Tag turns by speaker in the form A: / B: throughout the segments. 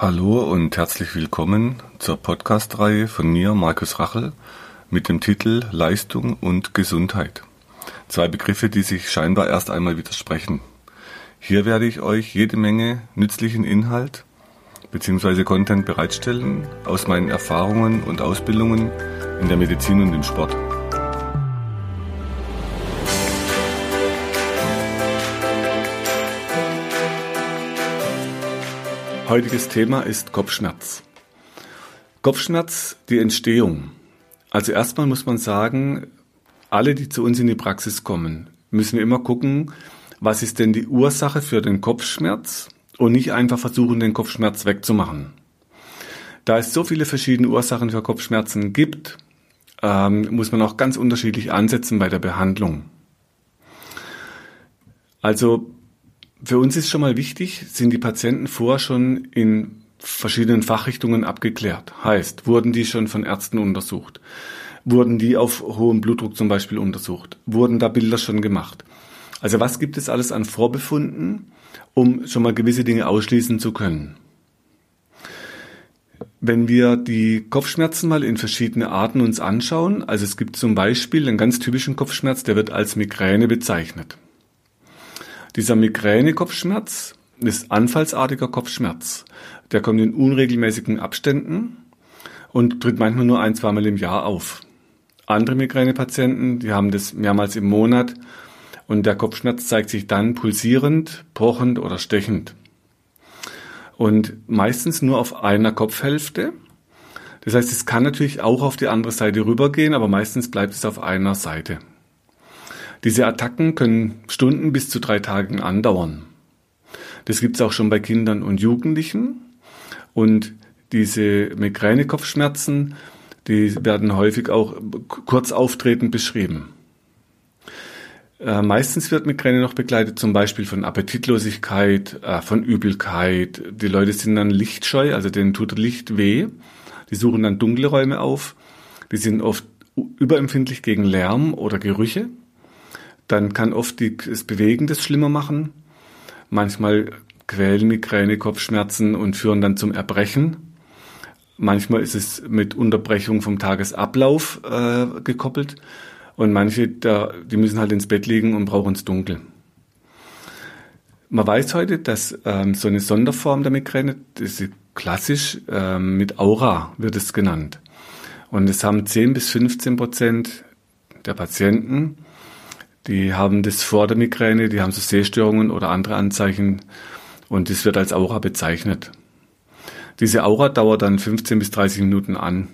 A: Hallo und herzlich willkommen zur Podcast-Reihe von mir, Markus Rachel, mit dem Titel Leistung und Gesundheit. Zwei Begriffe, die sich scheinbar erst einmal widersprechen. Hier werde ich euch jede Menge nützlichen Inhalt bzw. Content bereitstellen aus meinen Erfahrungen und Ausbildungen in der Medizin und im Sport. Heutiges Thema ist Kopfschmerz. Kopfschmerz, die Entstehung. Also erstmal muss man sagen, alle, die zu uns in die Praxis kommen, müssen wir immer gucken, was ist denn die Ursache für den Kopfschmerz und nicht einfach versuchen, den Kopfschmerz wegzumachen. Da es so viele verschiedene Ursachen für Kopfschmerzen gibt, ähm, muss man auch ganz unterschiedlich ansetzen bei der Behandlung. Also für uns ist schon mal wichtig, sind die Patienten vorher schon in verschiedenen Fachrichtungen abgeklärt. Heißt, wurden die schon von Ärzten untersucht? Wurden die auf hohem Blutdruck zum Beispiel untersucht? Wurden da Bilder schon gemacht? Also was gibt es alles an Vorbefunden, um schon mal gewisse Dinge ausschließen zu können? Wenn wir die Kopfschmerzen mal in verschiedene Arten uns anschauen, also es gibt zum Beispiel einen ganz typischen Kopfschmerz, der wird als Migräne bezeichnet. Dieser Migräne-Kopfschmerz ist anfallsartiger Kopfschmerz. Der kommt in unregelmäßigen Abständen und tritt manchmal nur ein, zweimal im Jahr auf. Andere Migränepatienten, die haben das mehrmals im Monat und der Kopfschmerz zeigt sich dann pulsierend, pochend oder stechend. Und meistens nur auf einer Kopfhälfte. Das heißt, es kann natürlich auch auf die andere Seite rübergehen, aber meistens bleibt es auf einer Seite. Diese Attacken können Stunden bis zu drei Tagen andauern. Das gibt es auch schon bei Kindern und Jugendlichen. Und diese Migräne-Kopfschmerzen, die werden häufig auch kurz auftretend beschrieben. Äh, meistens wird Migräne noch begleitet zum Beispiel von Appetitlosigkeit, äh, von Übelkeit. Die Leute sind dann lichtscheu, also denen tut Licht weh. Die suchen dann dunkle Räume auf. Die sind oft überempfindlich gegen Lärm oder Gerüche. Dann kann oft die, das Bewegen das schlimmer machen. Manchmal quälen Migräne, Kopfschmerzen und führen dann zum Erbrechen. Manchmal ist es mit Unterbrechung vom Tagesablauf äh, gekoppelt. Und manche, da, die müssen halt ins Bett liegen und brauchen es dunkel. Man weiß heute, dass ähm, so eine Sonderform der Migräne, das ist klassisch ähm, mit Aura wird es genannt. Und es haben 10 bis 15 Prozent der Patienten die haben das vor der Migräne, die haben so Sehstörungen oder andere Anzeichen und das wird als Aura bezeichnet. Diese Aura dauert dann 15 bis 30 Minuten an.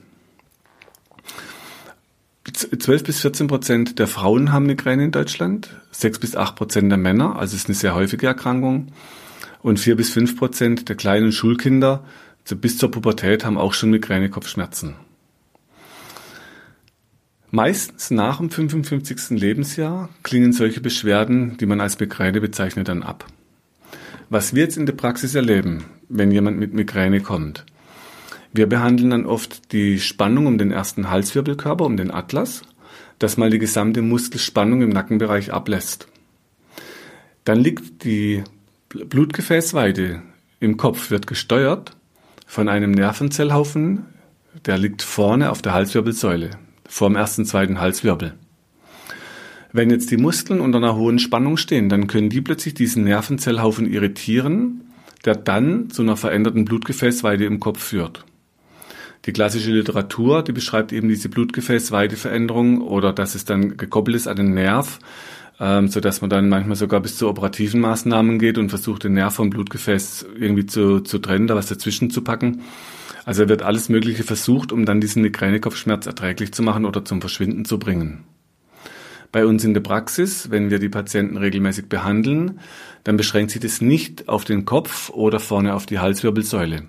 A: 12 bis 14 Prozent der Frauen haben Migräne in Deutschland, 6 bis 8 Prozent der Männer, also es ist eine sehr häufige Erkrankung. Und 4 bis 5 Prozent der kleinen Schulkinder bis zur Pubertät haben auch schon Migräne-Kopfschmerzen. Meistens nach dem 55. Lebensjahr klingen solche Beschwerden, die man als Migräne bezeichnet, dann ab. Was wir jetzt in der Praxis erleben, wenn jemand mit Migräne kommt, wir behandeln dann oft die Spannung um den ersten Halswirbelkörper, um den Atlas, dass mal die gesamte Muskelspannung im Nackenbereich ablässt. Dann liegt die Blutgefäßweite im Kopf, wird gesteuert von einem Nervenzellhaufen, der liegt vorne auf der Halswirbelsäule vorm ersten, zweiten Halswirbel. Wenn jetzt die Muskeln unter einer hohen Spannung stehen, dann können die plötzlich diesen Nervenzellhaufen irritieren, der dann zu einer veränderten Blutgefäßweite im Kopf führt. Die klassische Literatur, die beschreibt eben diese Blutgefäßweiteveränderung oder dass es dann gekoppelt ist an den Nerv, ähm, so dass man dann manchmal sogar bis zu operativen Maßnahmen geht und versucht, den Nerv vom Blutgefäß irgendwie zu, zu trennen, da was dazwischen zu packen. Also wird alles Mögliche versucht, um dann diesen Migränekopfschmerz erträglich zu machen oder zum Verschwinden zu bringen. Bei uns in der Praxis, wenn wir die Patienten regelmäßig behandeln, dann beschränkt sich das nicht auf den Kopf oder vorne auf die Halswirbelsäule,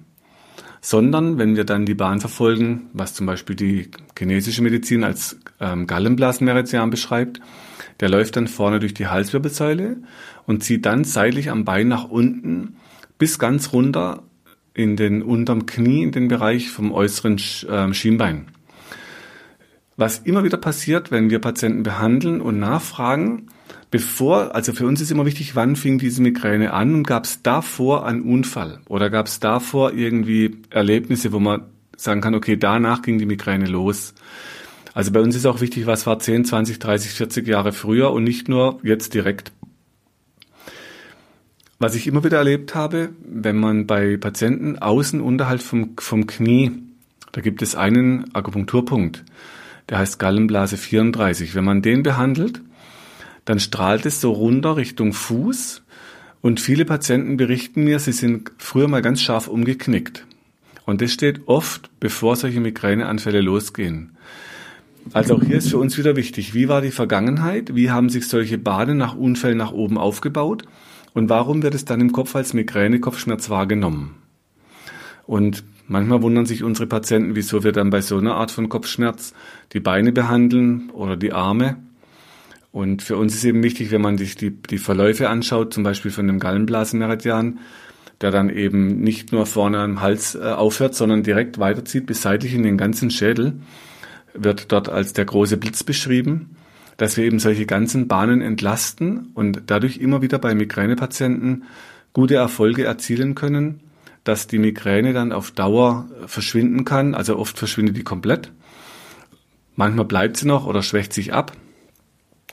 A: sondern wenn wir dann die Bahn verfolgen, was zum Beispiel die chinesische Medizin als ähm, Gallenblasenmeridian beschreibt, der läuft dann vorne durch die Halswirbelsäule und zieht dann seitlich am Bein nach unten bis ganz runter in den unterm Knie, in den Bereich vom äußeren ähm, Schienbein. was immer wieder passiert, wenn wir Patienten behandeln und nachfragen, bevor, also für uns ist immer wichtig, wann fing diese Migräne an und gab es davor einen Unfall oder gab es davor irgendwie Erlebnisse, wo man sagen kann, okay, danach ging die Migräne los. Also bei uns ist auch wichtig, was war 10, 20, 30, 40 Jahre früher und nicht nur jetzt direkt. Was ich immer wieder erlebt habe, wenn man bei Patienten außen unterhalb vom, vom Knie, da gibt es einen Akupunkturpunkt, der heißt Gallenblase 34. Wenn man den behandelt, dann strahlt es so runter Richtung Fuß und viele Patienten berichten mir, sie sind früher mal ganz scharf umgeknickt. Und das steht oft, bevor solche Migräneanfälle losgehen. Also auch hier ist für uns wieder wichtig, wie war die Vergangenheit, wie haben sich solche Bahnen nach Unfällen nach oben aufgebaut und warum wird es dann im Kopf als Migräne-Kopfschmerz wahrgenommen? Und manchmal wundern sich unsere Patienten, wieso wir dann bei so einer Art von Kopfschmerz die Beine behandeln oder die Arme. Und für uns ist eben wichtig, wenn man sich die, die Verläufe anschaut, zum Beispiel von dem Gallenblasenmeridian, der dann eben nicht nur vorne am Hals äh, aufhört, sondern direkt weiterzieht bis seitlich in den ganzen Schädel, wird dort als der große Blitz beschrieben, dass wir eben solche ganzen Bahnen entlasten und dadurch immer wieder bei Migränepatienten gute Erfolge erzielen können, dass die Migräne dann auf Dauer verschwinden kann. Also oft verschwindet die komplett. Manchmal bleibt sie noch oder schwächt sich ab.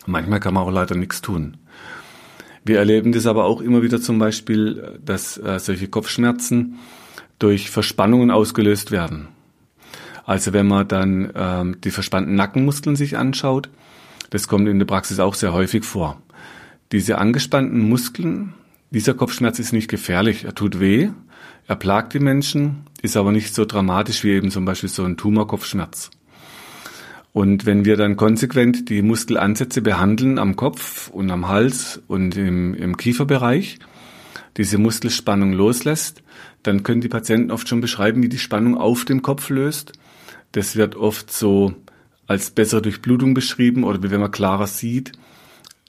A: Manchmal kann man auch leider nichts tun. Wir erleben das aber auch immer wieder zum Beispiel, dass äh, solche Kopfschmerzen durch Verspannungen ausgelöst werden. Also wenn man dann ähm, die verspannten Nackenmuskeln sich anschaut, das kommt in der Praxis auch sehr häufig vor. Diese angespannten Muskeln, dieser Kopfschmerz ist nicht gefährlich, er tut weh, er plagt die Menschen, ist aber nicht so dramatisch wie eben zum Beispiel so ein Tumorkopfschmerz. Und wenn wir dann konsequent die Muskelansätze behandeln am Kopf und am Hals und im, im Kieferbereich, diese Muskelspannung loslässt, dann können die Patienten oft schon beschreiben, wie die Spannung auf dem Kopf löst. Das wird oft so als bessere Durchblutung beschrieben oder wie wenn man klarer sieht,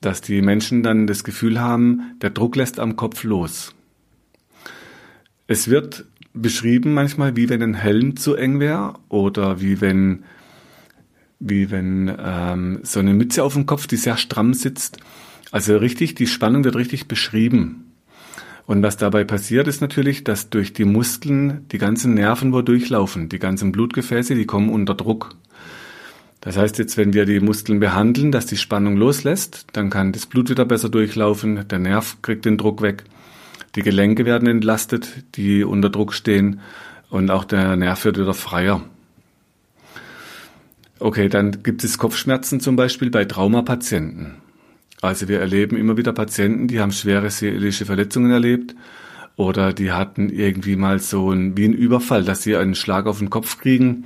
A: dass die Menschen dann das Gefühl haben, der Druck lässt am Kopf los. Es wird beschrieben manchmal, wie wenn ein Helm zu eng wäre oder wie wenn wie wenn ähm, so eine Mütze auf dem Kopf, die sehr stramm sitzt. Also richtig, die Spannung wird richtig beschrieben. Und was dabei passiert, ist natürlich, dass durch die Muskeln die ganzen Nerven wo durchlaufen, die ganzen Blutgefäße, die kommen unter Druck. Das heißt jetzt, wenn wir die Muskeln behandeln, dass die Spannung loslässt, dann kann das Blut wieder besser durchlaufen, der Nerv kriegt den Druck weg, die Gelenke werden entlastet, die unter Druck stehen und auch der Nerv wird wieder freier. Okay, dann gibt es Kopfschmerzen zum Beispiel bei Traumapatienten. Also wir erleben immer wieder Patienten, die haben schwere seelische Verletzungen erlebt oder die hatten irgendwie mal so ein, wie ein Überfall, dass sie einen Schlag auf den Kopf kriegen.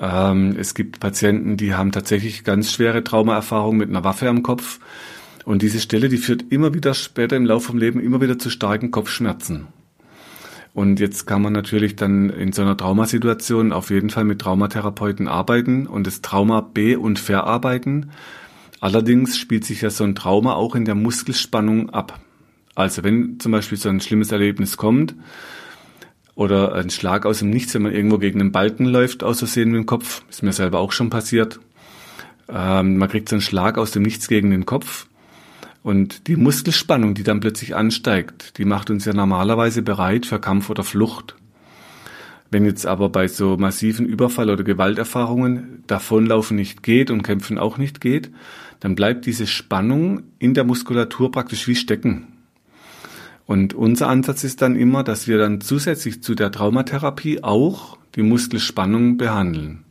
A: Ähm, es gibt Patienten, die haben tatsächlich ganz schwere Traumaerfahrungen mit einer Waffe am Kopf. Und diese Stelle, die führt immer wieder später im Laufe vom Leben immer wieder zu starken Kopfschmerzen. Und jetzt kann man natürlich dann in so einer Traumasituation auf jeden Fall mit Traumatherapeuten arbeiten und das Trauma be- und verarbeiten. Allerdings spielt sich ja so ein Trauma auch in der Muskelspannung ab. Also wenn zum Beispiel so ein schlimmes Erlebnis kommt oder ein Schlag aus dem Nichts, wenn man irgendwo gegen einen Balken läuft, aus Versehen mit dem Kopf, ist mir selber auch schon passiert. Ähm, man kriegt so einen Schlag aus dem Nichts gegen den Kopf und die Muskelspannung, die dann plötzlich ansteigt, die macht uns ja normalerweise bereit für Kampf oder Flucht. Wenn jetzt aber bei so massiven Überfall- oder Gewalterfahrungen davonlaufen nicht geht und kämpfen auch nicht geht, dann bleibt diese Spannung in der Muskulatur praktisch wie stecken. Und unser Ansatz ist dann immer, dass wir dann zusätzlich zu der Traumatherapie auch die Muskelspannung behandeln,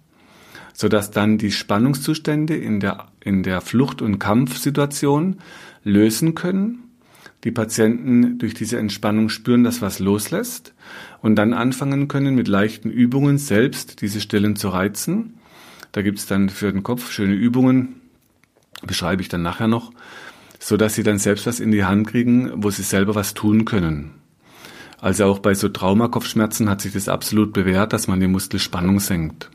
A: sodass dann die Spannungszustände in der, in der Flucht- und Kampfsituation lösen können. Die Patienten durch diese Entspannung spüren, dass was loslässt und dann anfangen können, mit leichten Übungen selbst diese Stellen zu reizen. Da gibt es dann für den Kopf schöne Übungen, beschreibe ich dann nachher noch, so dass sie dann selbst was in die Hand kriegen, wo sie selber was tun können. Also auch bei so Traumakopfschmerzen hat sich das absolut bewährt, dass man die Muskelspannung senkt.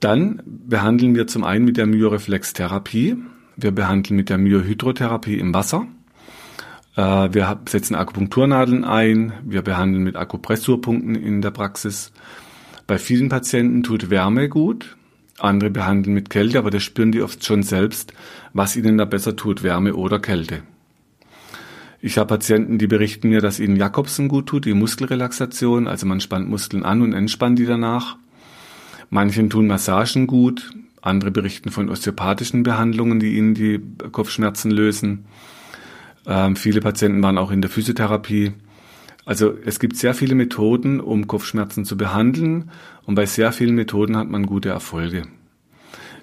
A: Dann behandeln wir zum einen mit der Myoreflextherapie. Wir behandeln mit der Myohydrotherapie im Wasser. Äh, wir setzen Akupunkturnadeln ein. Wir behandeln mit Akupressurpunkten in der Praxis. Bei vielen Patienten tut Wärme gut, andere behandeln mit Kälte, aber das spüren die oft schon selbst, was ihnen da besser tut, Wärme oder Kälte. Ich habe Patienten, die berichten mir, dass ihnen Jakobsen gut tut, die Muskelrelaxation, also man spannt Muskeln an und entspannt die danach. Manchen tun Massagen gut, andere berichten von osteopathischen Behandlungen, die ihnen die Kopfschmerzen lösen. Ähm, viele Patienten waren auch in der Physiotherapie. Also es gibt sehr viele Methoden, um Kopfschmerzen zu behandeln und bei sehr vielen Methoden hat man gute Erfolge.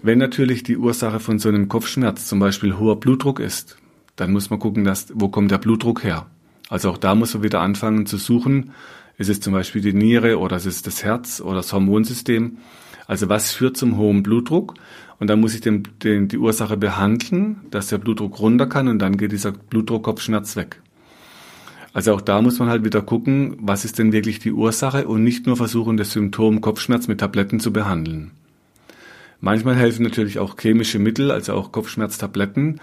A: Wenn natürlich die Ursache von so einem Kopfschmerz zum Beispiel hoher Blutdruck ist, dann muss man gucken, dass, wo kommt der Blutdruck her. Also auch da muss man wieder anfangen zu suchen. Ist es zum Beispiel die Niere oder ist es das Herz oder das Hormonsystem? Also was führt zum hohen Blutdruck? Und dann muss ich den, den, die Ursache behandeln, dass der Blutdruck runter kann und dann geht dieser Blutdruckkopfschmerz weg. Also auch da muss man halt wieder gucken, was ist denn wirklich die Ursache und nicht nur versuchen, das Symptom Kopfschmerz mit Tabletten zu behandeln. Manchmal helfen natürlich auch chemische Mittel, also auch Kopfschmerztabletten,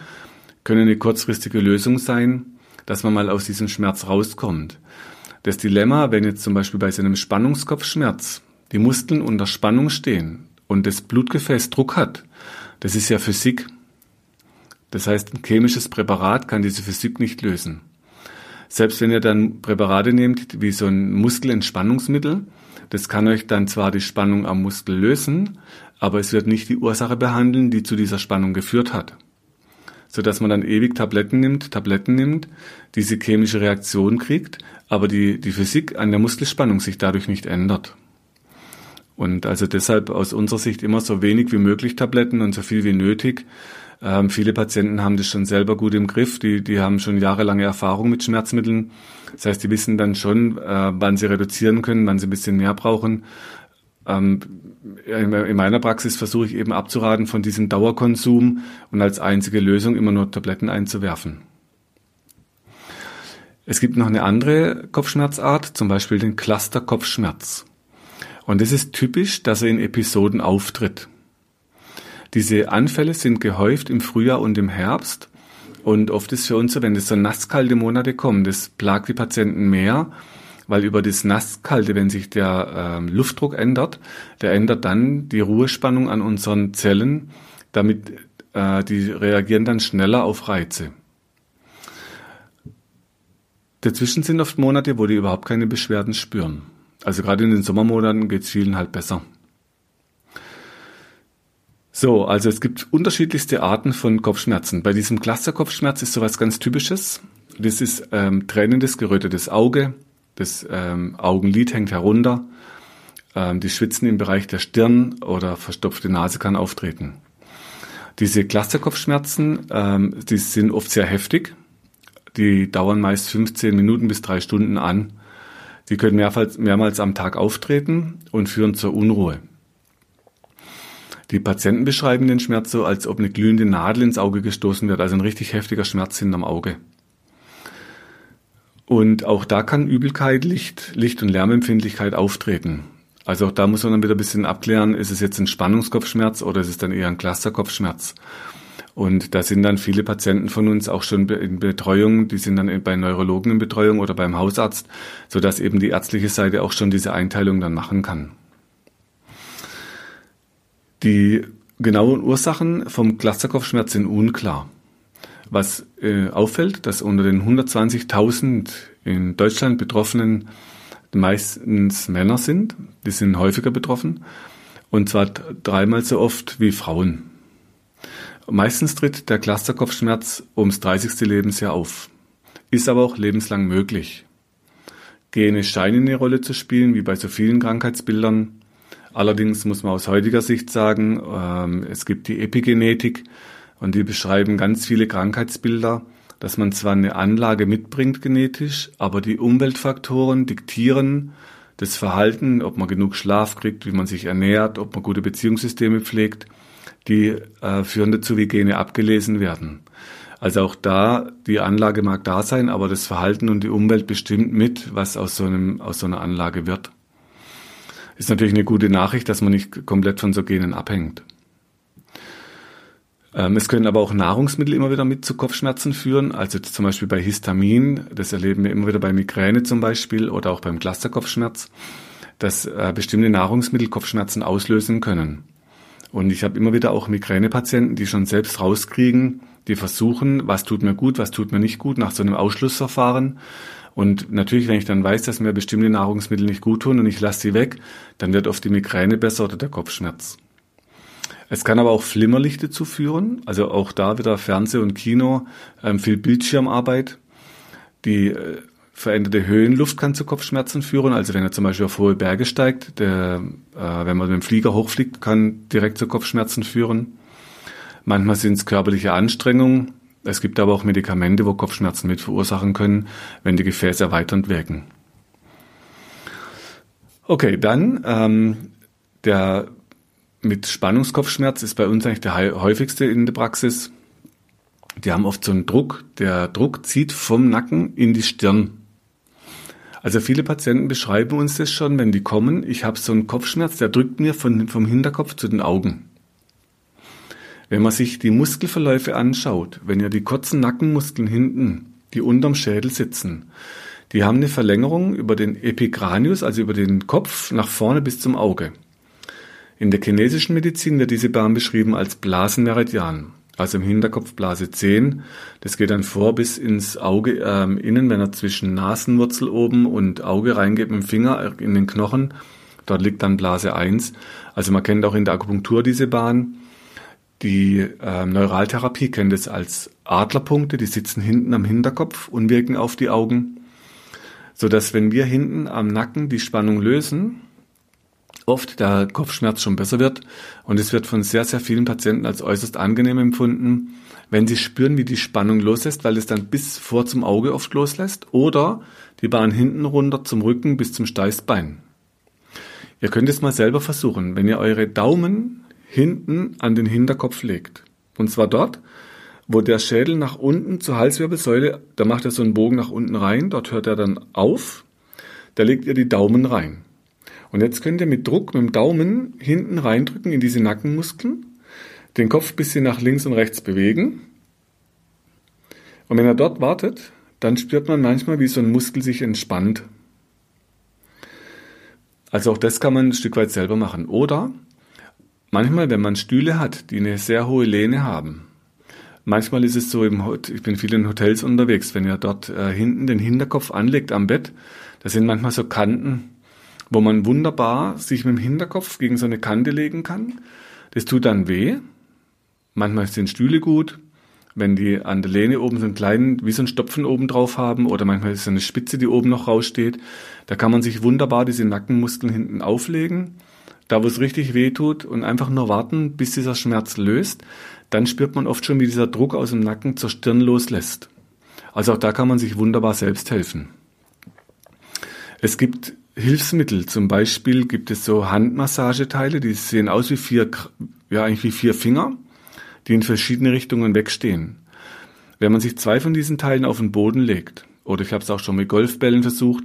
A: können eine kurzfristige Lösung sein, dass man mal aus diesem Schmerz rauskommt. Das Dilemma, wenn jetzt zum Beispiel bei so einem Spannungskopfschmerz die Muskeln unter Spannung stehen und das Blutgefäß Druck hat, das ist ja Physik. Das heißt, ein chemisches Präparat kann diese Physik nicht lösen. Selbst wenn ihr dann Präparate nehmt, wie so ein Muskelentspannungsmittel, das kann euch dann zwar die Spannung am Muskel lösen, aber es wird nicht die Ursache behandeln, die zu dieser Spannung geführt hat. Sodass man dann ewig Tabletten nimmt, Tabletten nimmt, diese chemische Reaktion kriegt, aber die, die Physik an der Muskelspannung sich dadurch nicht ändert. Und also deshalb aus unserer Sicht immer so wenig wie möglich Tabletten und so viel wie nötig. Ähm, viele Patienten haben das schon selber gut im Griff. Die, die haben schon jahrelange Erfahrung mit Schmerzmitteln. Das heißt, die wissen dann schon, äh, wann sie reduzieren können, wann sie ein bisschen mehr brauchen. Ähm, in meiner Praxis versuche ich eben abzuraten von diesem Dauerkonsum und als einzige Lösung immer nur Tabletten einzuwerfen. Es gibt noch eine andere Kopfschmerzart, zum Beispiel den Cluster-Kopfschmerz. Und es ist typisch, dass er in Episoden auftritt. Diese Anfälle sind gehäuft im Frühjahr und im Herbst. Und oft ist für uns so, wenn es so nasskalte Monate kommen, das plagt die Patienten mehr, weil über das Nasskalte, wenn sich der äh, Luftdruck ändert, der ändert dann die Ruhespannung an unseren Zellen, damit äh, die reagieren dann schneller auf Reize. Dazwischen sind oft Monate, wo die überhaupt keine Beschwerden spüren. Also gerade in den Sommermonaten geht es vielen halt besser. So, also es gibt unterschiedlichste Arten von Kopfschmerzen. Bei diesem Clusterkopfschmerz ist sowas ganz Typisches. Das ist ähm, tränendes, gerötetes Auge. Das ähm, Augenlid hängt herunter. Ähm, die Schwitzen im Bereich der Stirn oder verstopfte Nase kann auftreten. Diese Clusterkopfschmerzen, ähm, die sind oft sehr heftig. Die dauern meist 15 Minuten bis drei Stunden an. Die können mehrmals, mehrmals am Tag auftreten und führen zur Unruhe. Die Patienten beschreiben den Schmerz so, als ob eine glühende Nadel ins Auge gestoßen wird, also ein richtig heftiger Schmerz hinterm Auge. Und auch da kann Übelkeit, Licht, Licht- und Lärmempfindlichkeit auftreten. Also auch da muss man dann wieder ein bisschen abklären, ist es jetzt ein Spannungskopfschmerz oder ist es dann eher ein Clusterkopfschmerz? Und da sind dann viele Patienten von uns auch schon in Betreuung, die sind dann bei Neurologen in Betreuung oder beim Hausarzt, sodass eben die ärztliche Seite auch schon diese Einteilung dann machen kann. Die genauen Ursachen vom Clusterkopfschmerz sind unklar. Was äh, auffällt, dass unter den 120.000 in Deutschland Betroffenen meistens Männer sind, die sind häufiger betroffen, und zwar dreimal so oft wie Frauen. Meistens tritt der Clusterkopfschmerz ums 30. Lebensjahr auf, ist aber auch lebenslang möglich. Gene scheinen eine Rolle zu spielen, wie bei so vielen Krankheitsbildern. Allerdings muss man aus heutiger Sicht sagen, ähm, es gibt die Epigenetik und die beschreiben ganz viele Krankheitsbilder, dass man zwar eine Anlage mitbringt genetisch, aber die Umweltfaktoren diktieren das Verhalten, ob man genug Schlaf kriegt, wie man sich ernährt, ob man gute Beziehungssysteme pflegt die äh, führen dazu, wie Gene abgelesen werden. Also auch da, die Anlage mag da sein, aber das Verhalten und die Umwelt bestimmt mit, was aus so, einem, aus so einer Anlage wird. Ist natürlich eine gute Nachricht, dass man nicht komplett von so Genen abhängt. Ähm, es können aber auch Nahrungsmittel immer wieder mit zu Kopfschmerzen führen, also zum Beispiel bei Histamin, das erleben wir immer wieder bei Migräne zum Beispiel oder auch beim Clusterkopfschmerz dass äh, bestimmte Nahrungsmittel Kopfschmerzen auslösen können. Und ich habe immer wieder auch Migränepatienten, die schon selbst rauskriegen, die versuchen, was tut mir gut, was tut mir nicht gut, nach so einem Ausschlussverfahren. Und natürlich, wenn ich dann weiß, dass mir bestimmte Nahrungsmittel nicht gut tun und ich lasse sie weg, dann wird oft die Migräne besser oder der Kopfschmerz. Es kann aber auch Flimmerlichte zuführen, also auch da wieder Fernseh und Kino, ähm, viel Bildschirmarbeit. Die äh, veränderte Höhenluft kann zu Kopfschmerzen führen. Also wenn er zum Beispiel auf hohe Berge steigt, der, äh, wenn man mit dem Flieger hochfliegt, kann direkt zu Kopfschmerzen führen. Manchmal sind es körperliche Anstrengungen. Es gibt aber auch Medikamente, wo Kopfschmerzen mit verursachen können, wenn die Gefäße erweiternd wirken. Okay, dann ähm, der mit Spannungskopfschmerz ist bei uns eigentlich der häufigste in der Praxis. Die haben oft so einen Druck. Der Druck zieht vom Nacken in die Stirn. Also viele Patienten beschreiben uns das schon, wenn die kommen. Ich habe so einen Kopfschmerz, der drückt mir von, vom Hinterkopf zu den Augen. Wenn man sich die Muskelverläufe anschaut, wenn ja die kurzen Nackenmuskeln hinten, die unterm Schädel sitzen, die haben eine Verlängerung über den Epikranius, also über den Kopf, nach vorne bis zum Auge. In der chinesischen Medizin wird diese Bahn beschrieben als Blasenmeridian, also im Hinterkopf Blase 10. Das geht dann vor bis ins Auge äh, innen, wenn er zwischen Nasenwurzel oben und Auge reingeht mit dem Finger in den Knochen. Dort liegt dann Blase 1. Also man kennt auch in der Akupunktur diese Bahn. Die äh, Neuraltherapie kennt es als Adlerpunkte, die sitzen hinten am Hinterkopf und wirken auf die Augen, so dass wenn wir hinten am Nacken die Spannung lösen, oft der Kopfschmerz schon besser wird und es wird von sehr, sehr vielen Patienten als äußerst angenehm empfunden, wenn sie spüren, wie die Spannung loslässt, weil es dann bis vor zum Auge oft loslässt oder die Bahn hinten runter zum Rücken bis zum Steißbein. Ihr könnt es mal selber versuchen, wenn ihr eure Daumen hinten an den Hinterkopf legt. Und zwar dort, wo der Schädel nach unten zur Halswirbelsäule, da macht er so einen Bogen nach unten rein, dort hört er dann auf, da legt ihr die Daumen rein. Und jetzt könnt ihr mit Druck mit dem Daumen hinten reindrücken in diese Nackenmuskeln, den Kopf ein bisschen nach links und rechts bewegen. Und wenn er dort wartet, dann spürt man manchmal, wie so ein Muskel sich entspannt. Also auch das kann man ein Stück weit selber machen. Oder manchmal, wenn man Stühle hat, die eine sehr hohe Lehne haben, manchmal ist es so, ich bin viel in Hotels unterwegs, wenn ihr dort äh, hinten den Hinterkopf anlegt am Bett, da sind manchmal so Kanten, wo man wunderbar sich mit dem Hinterkopf gegen so eine Kante legen kann. Das tut dann weh. Manchmal sind Stühle gut, wenn die an der Lehne oben so einen kleinen, wie so einen Stopfen oben drauf haben oder manchmal ist es eine Spitze, die oben noch raussteht. Da kann man sich wunderbar diese Nackenmuskeln hinten auflegen, da wo es richtig weh tut und einfach nur warten, bis dieser Schmerz löst. Dann spürt man oft schon, wie dieser Druck aus dem Nacken zur Stirn loslässt. Also auch da kann man sich wunderbar selbst helfen. Es gibt Hilfsmittel. Zum Beispiel gibt es so Handmassageteile, die sehen aus wie vier, ja eigentlich wie vier Finger, die in verschiedene Richtungen wegstehen. Wenn man sich zwei von diesen Teilen auf den Boden legt, oder ich habe es auch schon mit Golfbällen versucht,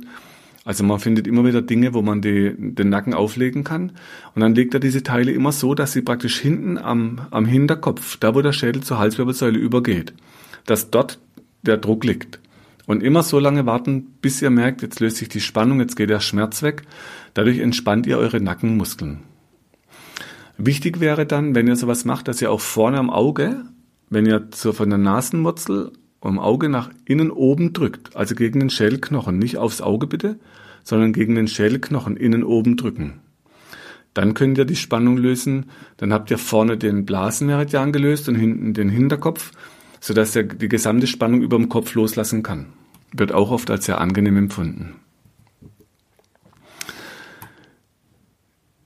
A: also man findet immer wieder Dinge, wo man die, den Nacken auflegen kann. Und dann legt er diese Teile immer so, dass sie praktisch hinten am, am Hinterkopf, da wo der Schädel zur Halswirbelsäule übergeht, dass dort der Druck liegt. Und immer so lange warten, bis ihr merkt, jetzt löst sich die Spannung, jetzt geht der Schmerz weg. Dadurch entspannt ihr eure Nackenmuskeln. Wichtig wäre dann, wenn ihr sowas macht, dass ihr auch vorne am Auge, wenn ihr so von der Nasenwurzel am Auge nach innen oben drückt, also gegen den Schädelknochen, nicht aufs Auge bitte, sondern gegen den Schädelknochen innen oben drücken. Dann könnt ihr die Spannung lösen, dann habt ihr vorne den Blasenmeridian gelöst und hinten den Hinterkopf, sodass er die gesamte Spannung über dem Kopf loslassen kann wird auch oft als sehr angenehm empfunden.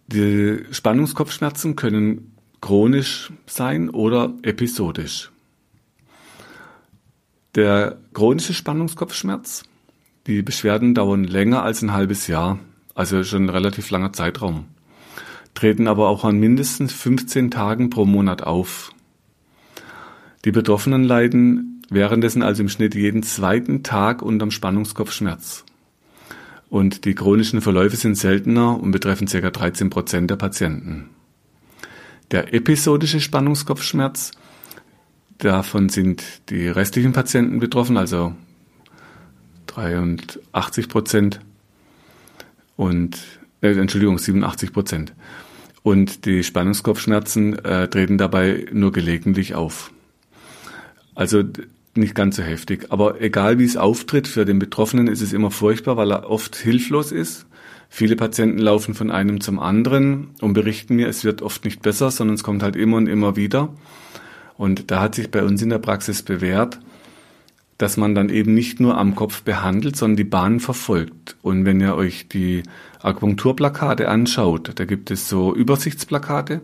A: Die Spannungskopfschmerzen können chronisch sein oder episodisch. Der chronische Spannungskopfschmerz, die Beschwerden dauern länger als ein halbes Jahr, also schon ein relativ langer Zeitraum, treten aber auch an mindestens 15 Tagen pro Monat auf. Die Betroffenen leiden währenddessen also im Schnitt jeden zweiten Tag unterm Spannungskopfschmerz. Und die chronischen Verläufe sind seltener und betreffen ca. 13 Prozent der Patienten. Der episodische Spannungskopfschmerz, davon sind die restlichen Patienten betroffen, also 83 Prozent. Und äh, Entschuldigung, 87 Prozent. Und die Spannungskopfschmerzen äh, treten dabei nur gelegentlich auf. Also nicht ganz so heftig. Aber egal wie es auftritt, für den Betroffenen ist es immer furchtbar, weil er oft hilflos ist. Viele Patienten laufen von einem zum anderen und berichten mir, es wird oft nicht besser, sondern es kommt halt immer und immer wieder. Und da hat sich bei uns in der Praxis bewährt, dass man dann eben nicht nur am Kopf behandelt, sondern die Bahn verfolgt. Und wenn ihr euch die Akupunkturplakate anschaut, da gibt es so Übersichtsplakate,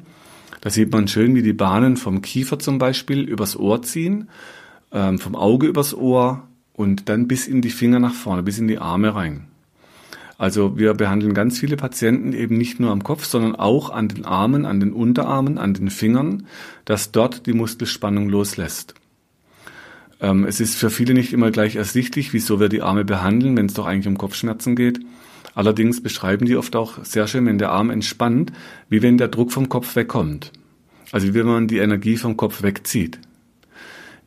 A: da sieht man schön, wie die Bahnen vom Kiefer zum Beispiel übers Ohr ziehen, ähm, vom Auge übers Ohr und dann bis in die Finger nach vorne, bis in die Arme rein. Also wir behandeln ganz viele Patienten eben nicht nur am Kopf, sondern auch an den Armen, an den Unterarmen, an den Fingern, dass dort die Muskelspannung loslässt. Ähm, es ist für viele nicht immer gleich ersichtlich, wieso wir die Arme behandeln, wenn es doch eigentlich um Kopfschmerzen geht. Allerdings beschreiben die oft auch sehr schön, wenn der Arm entspannt, wie wenn der Druck vom Kopf wegkommt. Also wie wenn man die Energie vom Kopf wegzieht.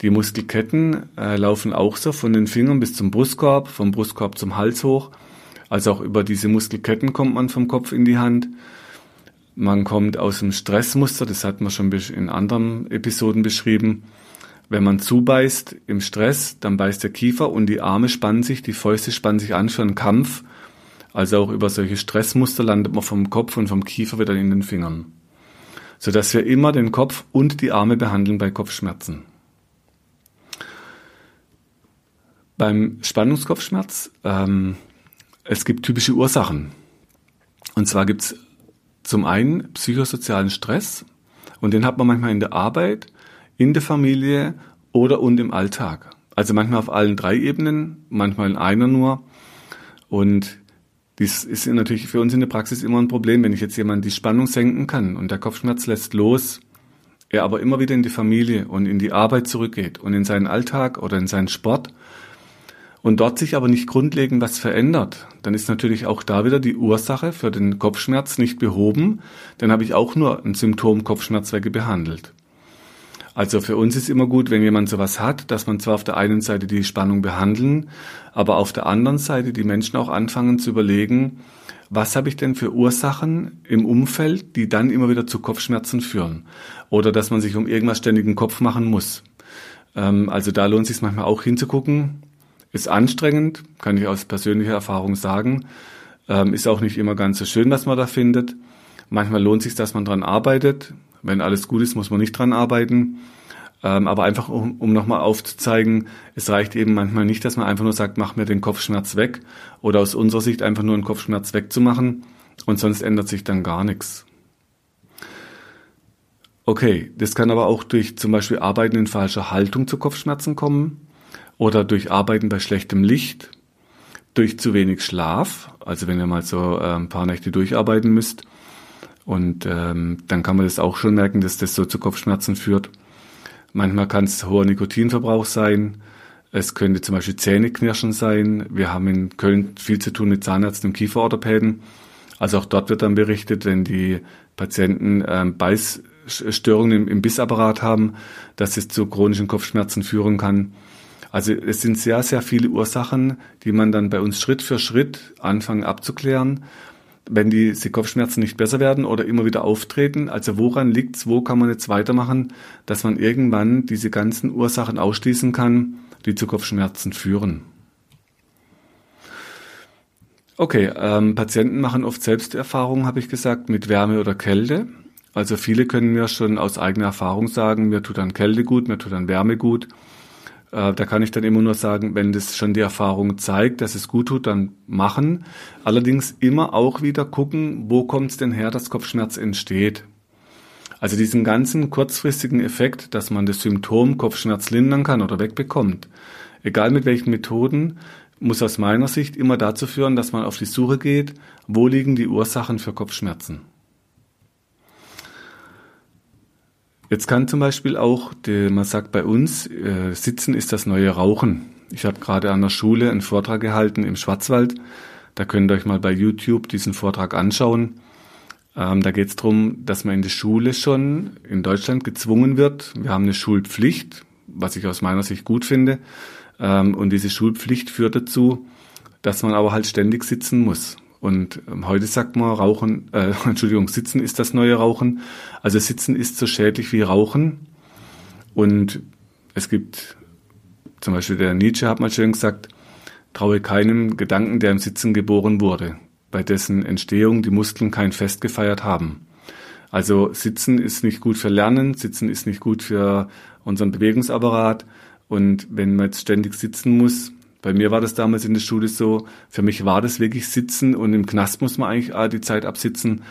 A: Die Muskelketten äh, laufen auch so von den Fingern bis zum Brustkorb, vom Brustkorb zum Hals hoch also auch über diese Muskelketten kommt man vom Kopf in die Hand. Man kommt aus dem Stressmuster, das hat man schon in anderen Episoden beschrieben. Wenn man zubeißt im Stress, dann beißt der Kiefer und die Arme spannen sich, die Fäuste spannen sich an für einen Kampf. Also auch über solche Stressmuster landet man vom Kopf und vom Kiefer wieder in den Fingern. Sodass wir immer den Kopf und die Arme behandeln bei Kopfschmerzen. Beim Spannungskopfschmerz ähm, es gibt typische Ursachen. Und zwar gibt es zum einen psychosozialen Stress und den hat man manchmal in der Arbeit, in der Familie oder und im Alltag. Also manchmal auf allen drei Ebenen, manchmal in einer nur. Und dies ist natürlich für uns in der Praxis immer ein Problem, wenn ich jetzt jemand die Spannung senken kann und der Kopfschmerz lässt los, er aber immer wieder in die Familie und in die Arbeit zurückgeht und in seinen Alltag oder in seinen Sport und dort sich aber nicht grundlegend was verändert, dann ist natürlich auch da wieder die Ursache für den Kopfschmerz nicht behoben, dann habe ich auch nur ein Symptom Kopfschmerzwege behandelt. Also für uns ist immer gut, wenn jemand sowas hat, dass man zwar auf der einen Seite die Spannung behandeln, aber auf der anderen Seite die Menschen auch anfangen zu überlegen, was habe ich denn für Ursachen im Umfeld, die dann immer wieder zu Kopfschmerzen führen? Oder dass man sich um irgendwas ständig einen Kopf machen muss. Ähm, also da lohnt es sich manchmal auch hinzugucken, ist anstrengend, kann ich aus persönlicher Erfahrung sagen. Ähm, ist auch nicht immer ganz so schön, was man da findet. Manchmal lohnt sich, dass man dran arbeitet. Wenn alles gut ist, muss man nicht dran arbeiten. Ähm, aber einfach, um, um nochmal aufzuzeigen, es reicht eben manchmal nicht, dass man einfach nur sagt, mach mir den Kopfschmerz weg. Oder aus unserer Sicht einfach nur einen Kopfschmerz wegzumachen. Und sonst ändert sich dann gar nichts. Okay, das kann aber auch durch zum Beispiel Arbeiten in falscher Haltung zu Kopfschmerzen kommen oder durch Arbeiten bei schlechtem Licht, durch zu wenig Schlaf, also wenn ihr mal so äh, ein paar Nächte durcharbeiten müsst. Und ähm, dann kann man das auch schon merken, dass das so zu Kopfschmerzen führt. Manchmal kann es hoher Nikotinverbrauch sein. Es könnte zum Beispiel Zähneknirschen sein. Wir haben in Köln viel zu tun mit Zahnärzten und Kieferorthopäden. Also auch dort wird dann berichtet, wenn die Patienten ähm, Beißstörungen im, im Bissapparat haben, dass es zu chronischen Kopfschmerzen führen kann. Also es sind sehr, sehr viele Ursachen, die man dann bei uns Schritt für Schritt anfangen abzuklären. Wenn diese Kopfschmerzen nicht besser werden oder immer wieder auftreten, also woran liegt's, wo kann man jetzt weitermachen, dass man irgendwann diese ganzen Ursachen ausschließen kann, die zu Kopfschmerzen führen. Okay, ähm, Patienten machen oft Selbsterfahrungen, habe ich gesagt, mit Wärme oder Kälte. Also viele können mir schon aus eigener Erfahrung sagen, mir tut dann Kälte gut, mir tut dann Wärme gut. Äh, da kann ich dann immer nur sagen, wenn das schon die Erfahrung zeigt, dass es gut tut, dann machen. Allerdings immer auch wieder gucken, wo kommt es denn her, dass Kopfschmerz entsteht. Also diesen ganzen kurzfristigen Effekt, dass man das Symptom Kopfschmerz lindern kann oder wegbekommt, egal mit welchen Methoden, muss aus meiner Sicht immer dazu führen, dass man auf die Suche geht, wo liegen die Ursachen für Kopfschmerzen. Jetzt kann zum Beispiel auch, die, man sagt bei uns, äh, Sitzen ist das neue Rauchen. Ich habe gerade an der Schule einen Vortrag gehalten im Schwarzwald. Da könnt ihr euch mal bei YouTube diesen Vortrag anschauen. Ähm, da geht es darum, dass man in der Schule schon in Deutschland gezwungen wird. Wir haben eine Schulpflicht, was ich aus meiner Sicht gut finde. Ähm, und diese Schulpflicht führt dazu, dass man aber halt ständig sitzen muss. Und ähm, heute sagt man, Rauchen, äh, Entschuldigung, Sitzen ist das neue Rauchen. Also Sitzen ist so schädlich wie Rauchen. Und es gibt zum Beispiel der Nietzsche hat mal schön gesagt, traue keinem Gedanken, der im Sitzen geboren wurde, bei dessen Entstehung die Muskeln kein Fest gefeiert haben. Also Sitzen ist nicht gut für Lernen, Sitzen ist nicht gut für unseren Bewegungsapparat. Und wenn man jetzt ständig sitzen muss, bei mir war das damals in der Schule so, für mich war das wirklich Sitzen und im Knast muss man eigentlich die Zeit absitzen.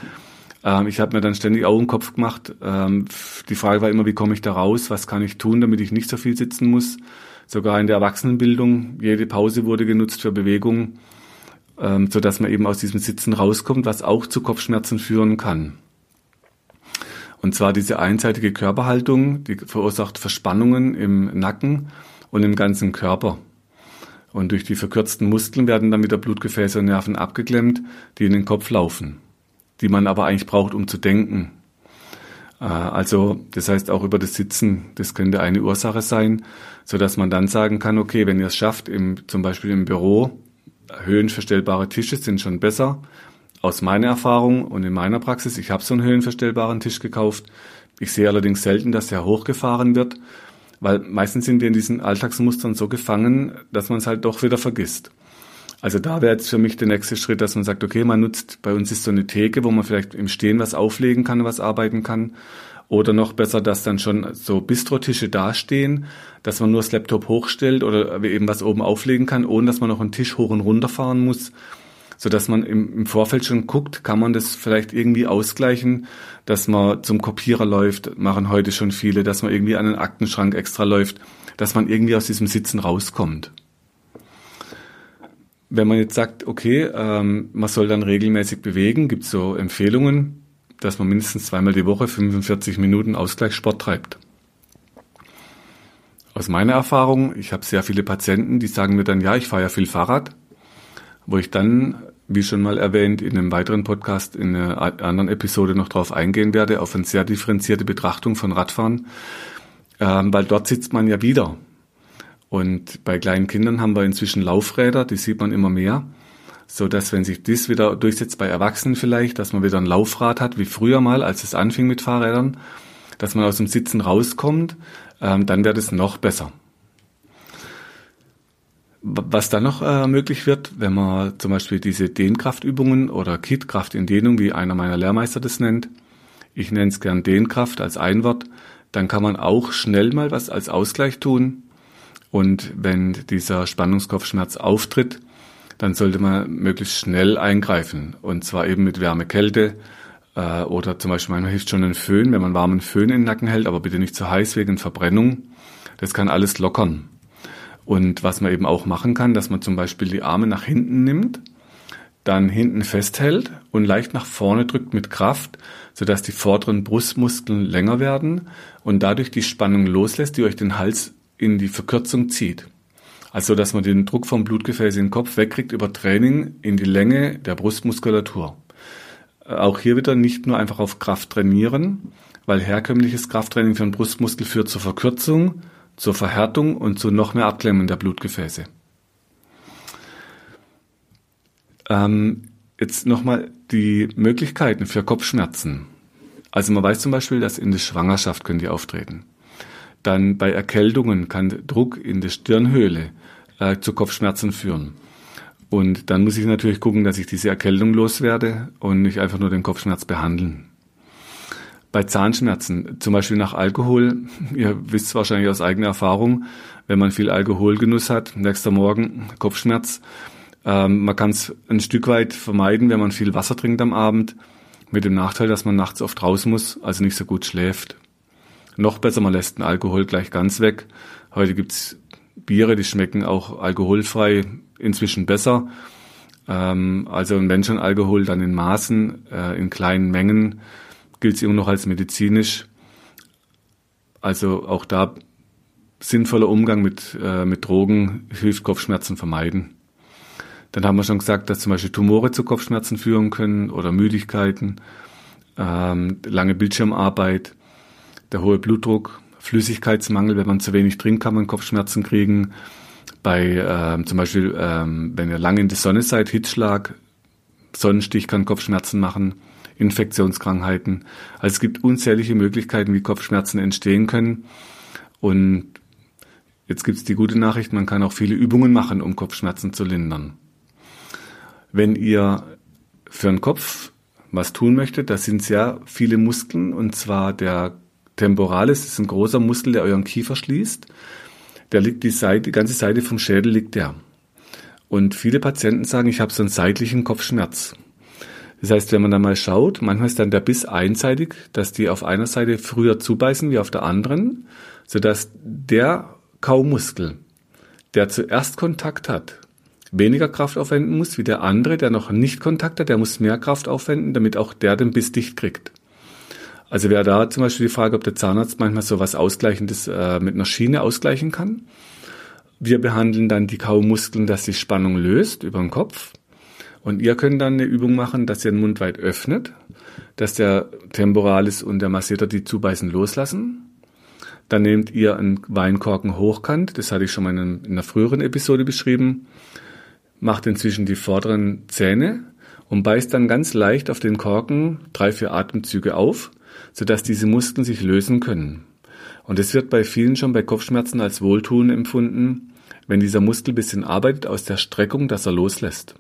A: Ähm, ich habe mir dann ständig Augen Kopf gemacht. Ähm, die Frage war immer, wie komme ich da raus? Was kann ich tun, damit ich nicht so viel sitzen muss? Sogar in der Erwachsenenbildung, jede Pause wurde genutzt für Bewegung, ähm, so dass man eben aus diesem Sitzen rauskommt, was auch zu Kopfschmerzen führen kann. Und zwar diese einseitige Körperhaltung, die verursacht Verspannungen im Nacken und im ganzen Körper. Und durch die verkürzten Muskeln werden dann wieder Blutgefäße und Nerven abgeklemmt, die in den Kopf laufen, die man aber eigentlich braucht, um zu denken. Äh, also, das heißt auch über das Sitzen, das könnte eine Ursache sein, so dass man dann sagen kann, okay, wenn ihr es schafft, im, zum Beispiel im Büro, höhenverstellbare Tische sind schon besser. Aus meiner Erfahrung und in meiner Praxis, ich habe so einen höhenverstellbaren Tisch gekauft. Ich sehe allerdings selten, dass der hochgefahren wird weil meistens sind wir in diesen Alltagsmustern so gefangen, dass man es halt doch wieder vergisst. Also da wäre jetzt für mich der nächste Schritt, dass man sagt, okay, man nutzt, bei uns ist so eine Theke, wo man vielleicht im Stehen was auflegen kann, was arbeiten kann. Oder noch besser, dass dann schon so Bistrotische dastehen, dass man nur das Laptop hochstellt oder eben was oben auflegen kann, ohne dass man noch einen Tisch hoch und runter fahren muss so dass man im, im Vorfeld schon guckt, kann man das vielleicht irgendwie ausgleichen, dass man zum Kopierer läuft, machen heute schon viele, dass man irgendwie an den Aktenschrank extra läuft, dass man irgendwie aus diesem Sitzen rauskommt. Wenn man jetzt sagt, okay, ähm, man soll dann regelmäßig bewegen, gibt es so Empfehlungen, dass man mindestens zweimal die Woche 45 Minuten Ausgleichssport treibt. Aus meiner Erfahrung, ich habe sehr viele Patienten, die sagen mir dann, ja, ich fahre ja viel Fahrrad, wo ich dann wie schon mal erwähnt, in einem weiteren Podcast in einer anderen Episode noch drauf eingehen werde, auf eine sehr differenzierte Betrachtung von Radfahren, ähm, weil dort sitzt man ja wieder. Und bei kleinen Kindern haben wir inzwischen Laufräder, die sieht man immer mehr, so dass wenn sich das wieder durchsetzt bei Erwachsenen vielleicht, dass man wieder ein Laufrad hat, wie früher mal, als es anfing mit Fahrrädern, dass man aus dem Sitzen rauskommt, ähm, dann wäre das noch besser. Was dann noch äh, möglich wird, wenn man zum Beispiel diese Dehnkraftübungen oder Kit-Kraft in Dehnung, wie einer meiner Lehrmeister das nennt, ich nenne es gern Dehnkraft als ein Wort, dann kann man auch schnell mal was als Ausgleich tun. Und wenn dieser Spannungskopfschmerz auftritt, dann sollte man möglichst schnell eingreifen. Und zwar eben mit Wärme, Kälte äh, oder zum Beispiel manchmal hilft schon ein Föhn, wenn man warmen Föhn in den Nacken hält, aber bitte nicht zu heiß wegen Verbrennung. Das kann alles lockern. Und was man eben auch machen kann, dass man zum Beispiel die Arme nach hinten nimmt, dann hinten festhält und leicht nach vorne drückt mit Kraft, sodass die vorderen Brustmuskeln länger werden und dadurch die Spannung loslässt, die euch den Hals in die Verkürzung zieht. Also, dass man den Druck vom Blutgefäß in den Kopf wegkriegt über Training in die Länge der Brustmuskulatur. Auch hier wieder nicht nur einfach auf Kraft trainieren, weil herkömmliches Krafttraining für den Brustmuskel führt zur Verkürzung, zur Verhärtung und zu noch mehr Abklemmen der Blutgefäße. Ähm, jetzt nochmal die Möglichkeiten für Kopfschmerzen. Also man weiß zum Beispiel, dass in der Schwangerschaft können die auftreten. Dann bei Erkältungen kann Druck in der Stirnhöhle äh, zu Kopfschmerzen führen. Und dann muss ich natürlich gucken, dass ich diese Erkältung loswerde und nicht einfach nur den Kopfschmerz behandeln. Bei Zahnschmerzen, zum Beispiel nach Alkohol, ihr wisst wahrscheinlich aus eigener Erfahrung, wenn man viel Alkoholgenuss hat, nächster Morgen Kopfschmerz. Ähm, man kann es ein Stück weit vermeiden, wenn man viel Wasser trinkt am Abend, mit dem Nachteil, dass man nachts oft raus muss, also nicht so gut schläft. Noch besser, man lässt den Alkohol gleich ganz weg. Heute gibt's Biere, die schmecken auch alkoholfrei inzwischen besser. Ähm, also wenn schon Alkohol, dann in Maßen, äh, in kleinen Mengen gilt es immer noch als medizinisch. Also auch da sinnvoller Umgang mit, äh, mit Drogen hilft Kopfschmerzen vermeiden. Dann haben wir schon gesagt, dass zum Beispiel Tumore zu Kopfschmerzen führen können oder Müdigkeiten, ähm, lange Bildschirmarbeit, der hohe Blutdruck, Flüssigkeitsmangel, wenn man zu wenig trinkt, kann man Kopfschmerzen kriegen. Bei ähm, zum Beispiel, ähm, wenn ihr lange in der Sonne seid, Hitzschlag, Sonnenstich kann Kopfschmerzen machen, Infektionskrankheiten. Also es gibt unzählige Möglichkeiten, wie Kopfschmerzen entstehen können. Und jetzt gibt es die gute Nachricht, man kann auch viele Übungen machen, um Kopfschmerzen zu lindern. Wenn ihr für den Kopf was tun möchtet, das sind sehr viele Muskeln und zwar der Temporalis ist ein großer Muskel, der euren Kiefer schließt. Der liegt die Seite, die ganze Seite vom Schädel liegt der. Und viele Patienten sagen, ich habe so einen seitlichen Kopfschmerz. Das heißt, wenn man da mal schaut, manchmal ist dann der Biss einseitig, dass die auf einer Seite früher zubeißen wie auf der anderen, sodass der Kaumuskel, der zuerst Kontakt hat, weniger Kraft aufwenden muss wie der andere, der noch nicht Kontakt hat, der muss mehr Kraft aufwenden, damit auch der den Biss dicht kriegt. Also wäre da zum Beispiel die Frage, ob der Zahnarzt manchmal so was Ausgleichendes äh, mit einer Schiene ausgleichen kann. Wir behandeln dann die Kaumuskeln, dass die Spannung löst über den Kopf. Und ihr könnt dann eine Übung machen, dass ihr den Mund weit öffnet, dass der Temporalis und der Masseter die Zubeißen loslassen. Dann nehmt ihr einen Weinkorken hochkant, das hatte ich schon mal in, einer früheren Episode beschrieben, macht inzwischen die vorderen Zähne und beißt dann ganz leicht auf den Korken drei, vier Atemzüge auf sodass diese Muskeln sich lösen können. Und es wird bei vielen schon bei Kopfschmerzen als Wohltun empfunden, wenn dieser Muskel bisschen arbeitet aus der Streckung, dass er loslässt.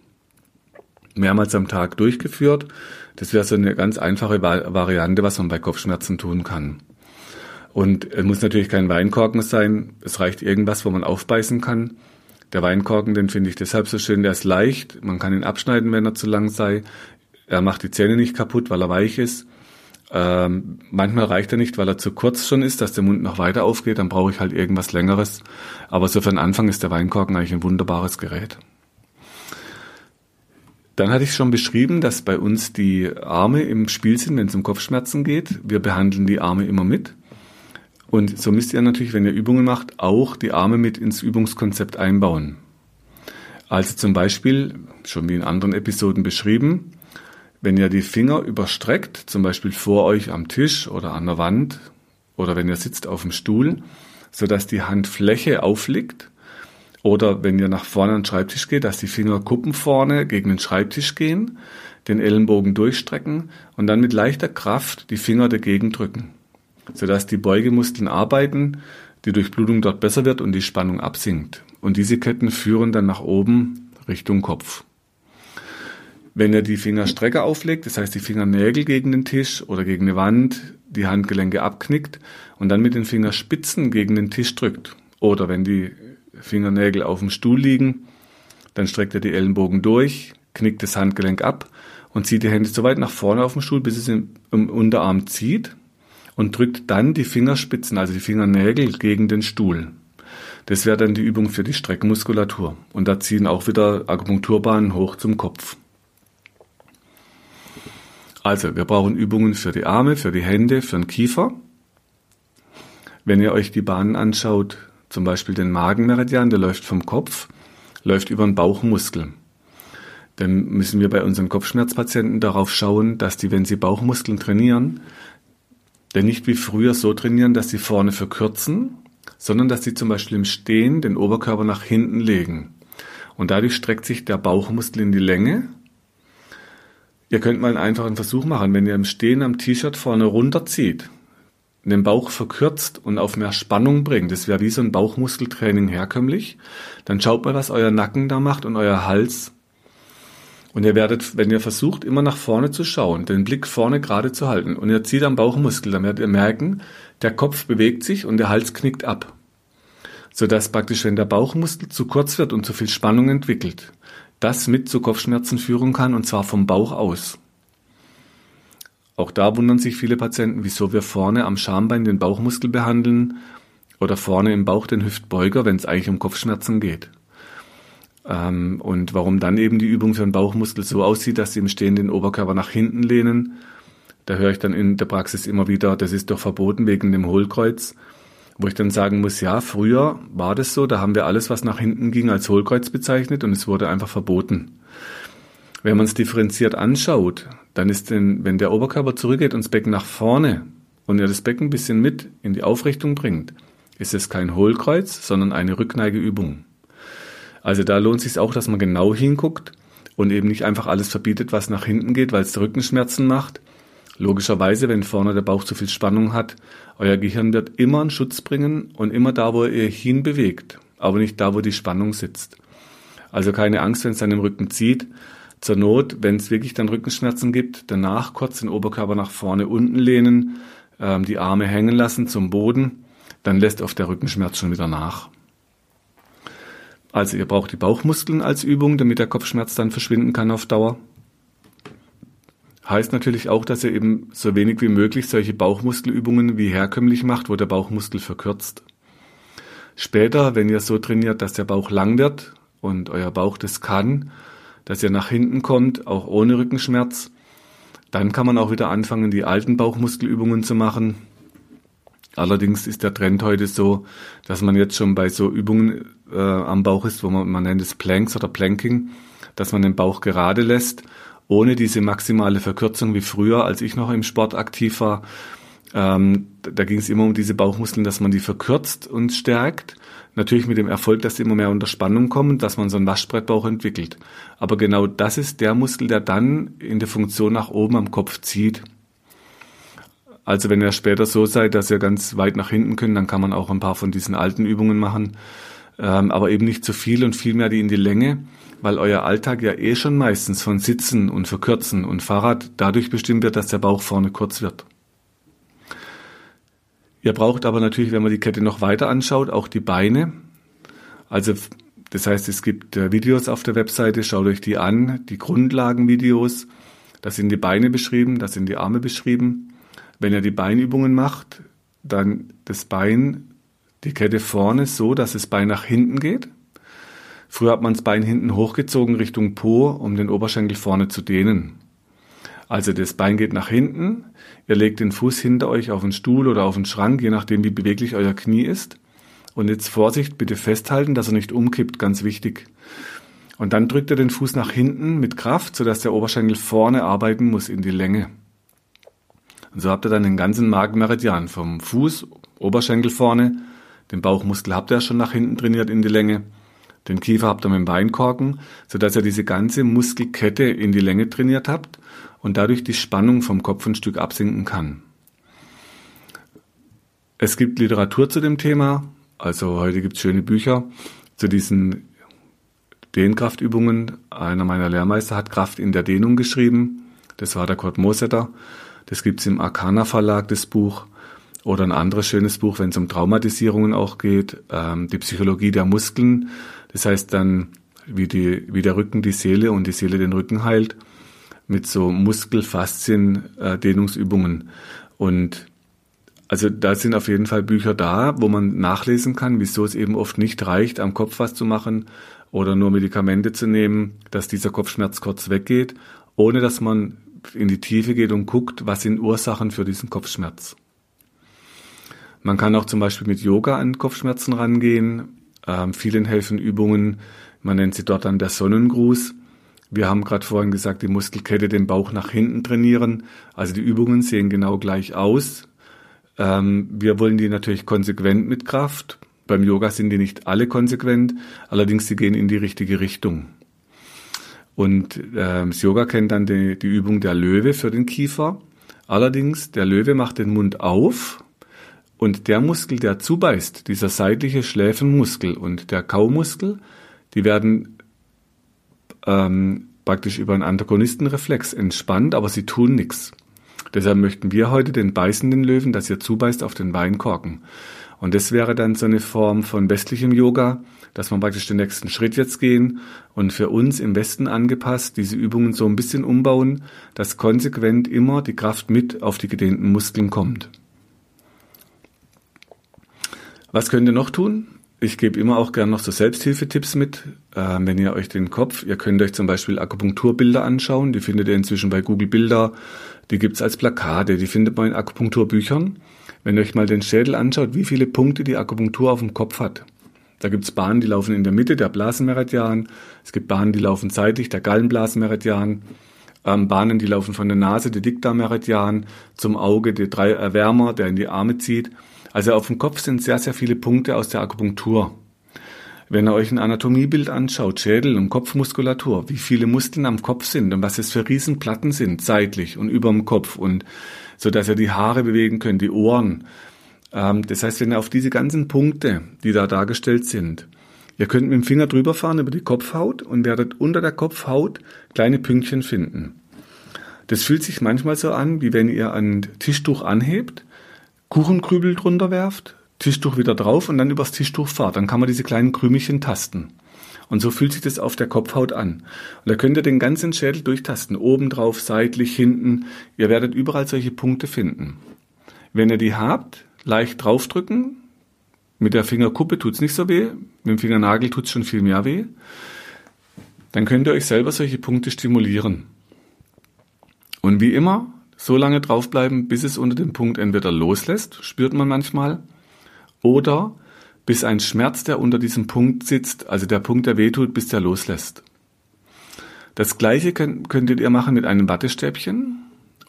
A: Mehrmals am Tag durchgeführt. Das wäre so eine ganz einfache Variante, was man bei Kopfschmerzen tun kann. Und es muss natürlich kein Weinkorken sein. Es reicht irgendwas, wo man aufbeißen kann. Der Weinkorken, den finde ich deshalb so schön. Der ist leicht. Man kann ihn abschneiden, wenn er zu lang sei. Er macht die Zähne nicht kaputt, weil er weich ist. Ähm, manchmal reicht er nicht, weil er zu kurz schon ist, dass der Mund noch weiter aufgeht, dann brauche ich halt irgendwas längeres. Aber so für den Anfang ist der Weinkorken eigentlich ein wunderbares Gerät. Dann hatte ich schon beschrieben, dass bei uns die Arme im Spiel sind, wenn es um Kopfschmerzen geht. Wir behandeln die Arme immer mit. Und so müsst ihr natürlich, wenn ihr Übungen macht, auch die Arme mit ins Übungskonzept einbauen. Also zum Beispiel, schon wie in anderen Episoden beschrieben, wenn ihr die Finger überstreckt, zum Beispiel vor euch am Tisch oder an der Wand oder wenn ihr sitzt auf dem Stuhl, so dass die Handfläche aufliegt, oder wenn ihr nach vorne an den Schreibtisch geht, dass die Fingerkuppen vorne gegen den Schreibtisch gehen, den Ellenbogen durchstrecken und dann mit leichter Kraft die Finger dagegen drücken, sodass die Beugemuskeln arbeiten, die Durchblutung dort besser wird und die Spannung absinkt. Und diese Ketten führen dann nach oben Richtung Kopf. Wenn ihr die Fingerstrecke auflegt, das heißt die Fingernägel gegen den Tisch oder gegen eine Wand, die Handgelenke abknickt und dann mit den Fingerspitzen gegen den Tisch drückt. Oder wenn die Fingernägel auf dem Stuhl liegen, dann streckt ihr die Ellenbogen durch, knickt das Handgelenk ab und zieht die Hände so weit nach vorne auf dem Stuhl, bis es im, im Unterarm zieht und drückt dann die Fingerspitzen, also die Fingernägel gegen den Stuhl. Das wäre dann die Übung für die Streckenmuskulatur. Und da ziehen auch wieder Akupunkturbahnen hoch zum Kopf. Also, wir brauchen Übungen für die Arme, für die Hände, für den Kiefer. Wenn ihr euch die Bahnen anschaut, zum Beispiel den Magenmeridian, der läuft vom Kopf, läuft über den Bauchmuskel. Dann müssen wir bei unseren Kopfschmerzpatienten darauf schauen, dass die, wenn sie Bauchmuskeln trainieren, denn nicht wie früher so trainieren, dass sie vorne verkürzen, sondern dass sie zum Beispiel im Stehen den Oberkörper nach hinten legen. Und dadurch streckt sich der Bauchmuskel in die Länge Ihr könnt mal einen einfachen Versuch machen, wenn ihr im Stehen am T-Shirt vorne runterzieht, den Bauch verkürzt und auf mehr Spannung bringt, das wäre wie so ein Bauchmuskeltraining herkömmlich, dann schaut mal, was euer Nacken da macht und euer Hals. Und ihr werdet, wenn ihr versucht, immer nach vorne zu schauen, den Blick vorne gerade zu halten und ihr zieht am Bauchmuskel, dann werdet ihr merken, der Kopf bewegt sich und der Hals knickt ab. Sodass praktisch, wenn der Bauchmuskel zu kurz wird und zu viel Spannung entwickelt, das mit zu Kopfschmerzen führen kann, und zwar vom Bauch aus. Auch da wundern sich viele Patienten, wieso wir vorne am Schambein den Bauchmuskel behandeln oder vorne im Bauch den Hüftbeuger, wenn es eigentlich um Kopfschmerzen geht. Ähm, und warum dann eben die Übung für den Bauchmuskel so aussieht, dass sie im Stehen den Oberkörper nach hinten lehnen. Da höre ich dann in der Praxis immer wieder, das ist doch verboten wegen dem Hohlkreuz wo ich dann sagen muss, ja, früher war das so, da haben wir alles, was nach hinten ging, als Hohlkreuz bezeichnet und es wurde einfach verboten. Wenn man es differenziert anschaut, dann ist denn, wenn der Oberkörper zurückgeht und das Becken nach vorne und er das Becken ein bisschen mit in die Aufrichtung bringt, ist es kein Hohlkreuz, sondern eine Rückneigeübung. Also da lohnt es sich auch, dass man genau hinguckt und eben nicht einfach alles verbietet, was nach hinten geht, weil es Rückenschmerzen macht. Logischerweise, wenn vorne der Bauch zu viel Spannung hat, euer Gehirn wird immer einen Schutz bringen und immer da, wo ihr hin bewegt, aber nicht da, wo die Spannung sitzt. Also keine Angst, wenn es dann im Rücken zieht. Zur Not, wenn es wirklich dann Rückenschmerzen gibt, danach kurz den Oberkörper nach vorne unten lehnen, ähm, die Arme hängen lassen zum Boden, dann lässt oft der Rückenschmerz schon wieder nach. Also ihr braucht die Bauchmuskeln als Übung, damit der Kopfschmerz dann verschwinden kann auf Dauer. Heißt natürlich auch, dass ihr eben so wenig wie möglich solche Bauchmuskelübungen wie herkömmlich macht, wo der Bauchmuskel verkürzt. Später, wenn ihr so trainiert, dass der Bauch lang wird und euer Bauch das kann, dass ihr nach hinten kommt, auch ohne Rückenschmerz, dann kann man auch wieder anfangen, die alten Bauchmuskelübungen zu machen. Allerdings ist der Trend heute so, dass man jetzt schon bei so Übungen äh, am Bauch ist, wo man, man nennt es Planks oder Planking, dass man den Bauch gerade lässt, ohne diese maximale Verkürzung wie früher, als ich noch im Sport aktiv war. Ähm, da ging es immer um diese Bauchmuskeln, dass man die verkürzt und stärkt. Natürlich mit dem Erfolg, dass sie immer mehr unter Spannung kommen, dass man so einen Waschbrettbauch entwickelt. Aber genau das ist der Muskel, der dann in der Funktion nach oben am Kopf zieht. Also wenn ihr später so seid, dass ihr ganz weit nach hinten könnt, dann kann man auch ein paar von diesen alten Übungen machen, ähm, aber eben nicht zu viel und viel mehr die in die Länge, weil euer Alltag ja eh schon meistens von Sitzen und Verkürzen und Fahrrad dadurch bestimmt wird, dass der Bauch vorne kurz wird. Ihr braucht aber natürlich, wenn man die Kette noch weiter anschaut, auch die Beine. Also das heißt, es gibt äh, Videos auf der Webseite, schaut euch die an, die Grundlagenvideos. Da sind die Beine beschrieben, da sind die Arme beschrieben. Wenn ihr die Beinübungen macht, dann das Bein, die Kette vorne so, dass das Bein nach hinten geht. Früher hat man das Bein hinten hochgezogen Richtung Po, um den Oberschenkel vorne zu dehnen. Also das Bein geht nach hinten, ihr legt den Fuß hinter euch auf den Stuhl oder auf den Schrank, je nachdem wie beweglich euer Knie ist. Und jetzt Vorsicht, bitte festhalten, dass er nicht umkippt, ganz wichtig. Und dann drückt ihr den Fuß nach hinten mit Kraft, sodass der Oberschenkel vorne arbeiten muss in die Länge. Und so habt ihr dann den ganzen Magenmeridian vom Fuß, Oberschenkel vorne, den Bauchmuskel habt ihr schon nach hinten trainiert in die Länge, den Kiefer habt ihr mit dem Beinkorken, sodass ihr diese ganze Muskelkette in die Länge trainiert habt und dadurch die Spannung vom Kopf ein Stück absinken kann. Es gibt Literatur zu dem Thema, also heute gibt es schöne Bücher zu diesen Dehnkraftübungen. Einer meiner Lehrmeister hat Kraft in der Dehnung geschrieben. Das war der Kurt Mosetter. Das gibt's im Arcana Verlag, das Buch. Oder ein anderes schönes Buch, wenn es um Traumatisierungen auch geht, ähm, die Psychologie der Muskeln. Das heißt dann, wie, die, wie der Rücken die Seele und die Seele den Rücken heilt, mit so Muskelfaszien-Dehnungsübungen. Äh, und also da sind auf jeden Fall Bücher da, wo man nachlesen kann, wieso es eben oft nicht reicht, am Kopf was zu machen oder nur Medikamente zu nehmen, dass dieser Kopfschmerz kurz weggeht, ohne dass man in die Tiefe geht und guckt, was sind Ursachen für diesen Kopfschmerz. Man kann auch zum Beispiel mit Yoga an Kopfschmerzen rangehen. Ähm, vielen helfen Übungen, man nennt sie dort dann der Sonnengruß. Wir haben gerade vorhin gesagt, die Muskelkette den Bauch nach hinten trainieren. Also die Übungen sehen genau gleich aus. Ähm, wir wollen die natürlich konsequent mit Kraft. Beim Yoga sind die nicht alle konsequent, allerdings sie gehen in die richtige Richtung. Und äh, das Yoga kennt dann die, die Übung der Löwe für den Kiefer. Allerdings, der Löwe macht den Mund auf und der Muskel, der zubeißt, dieser seitliche Schläfenmuskel und der Kaumuskel, die werden ähm, praktisch über einen Antagonistenreflex entspannt, aber sie tun nichts. Deshalb möchten wir heute den beißenden Löwen, dass ihr zubeißt, auf den Weinkorken. Und das wäre dann so eine Form von westlichem Yoga, dass man praktisch den nächsten Schritt jetzt gehen und für uns im Westen angepasst diese Übungen so ein bisschen umbauen, dass konsequent immer die Kraft mit auf die gedehnten Muskeln kommt. Was könnt ihr noch tun? Ich gebe immer auch gerne noch so Selbsthilfetipps mit. Äh, wenn ihr euch den Kopf, ihr könnt euch zum Beispiel Akupunkturbilder anschauen, die findet ihr inzwischen bei Google Bilder, die gibt's als Plakate, die findet man in Akupunkturbüchern. Wenn ihr euch mal den Schädel anschaut, wie viele Punkte die Akupunktur auf dem Kopf hat. Da gibt's Bahnen, die laufen in der Mitte, der Blasenmeridian. Es gibt Bahnen, die laufen seitlich, der Gallenblasenmeridian. Ähm, Bahnen, die laufen von der Nase, der Dickdarmmeridian, zum Auge, der drei Erwärmer, der in die Arme zieht. Also auf dem Kopf sind sehr, sehr viele Punkte aus der Akupunktur. Wenn ihr euch ein Anatomiebild anschaut, Schädel und Kopfmuskulatur, wie viele Muskeln am Kopf sind und was es für Riesenplatten sind, seitlich und über dem Kopf und so dass ihr die Haare bewegen könnt, die Ohren. Ähm, das heißt, wenn ihr auf diese ganzen Punkte, die da dargestellt sind, ihr könnt mit dem Finger drüber fahren über die Kopfhaut und werdet unter der Kopfhaut kleine Pünktchen finden. Das fühlt sich manchmal so an, wie wenn ihr ein Tischtuch anhebt, Kuchenkrübel drunter werft, Tischtuch wieder drauf und dann übers Tischtuch fahrt. Dann kann man diese kleinen Krümelchen tasten. Und so fühlt sich das auf der Kopfhaut an. Und da könnt ihr den ganzen Schädel durchtasten. Oben drauf, seitlich, hinten. Ihr werdet überall solche Punkte finden. Wenn ihr die habt, leicht draufdrücken. Mit der Fingerkuppe tut's nicht so weh. Mit dem Fingernagel tut's schon viel mehr weh. Dann könnt ihr euch selber solche Punkte stimulieren. Und wie immer, so lange draufbleiben, bis es unter dem Punkt entweder loslässt, spürt man manchmal, oder bis ein Schmerz, der unter diesem Punkt sitzt, also der Punkt, der wehtut, bis der loslässt. Das gleiche könnt, könntet ihr machen mit einem Wattestäbchen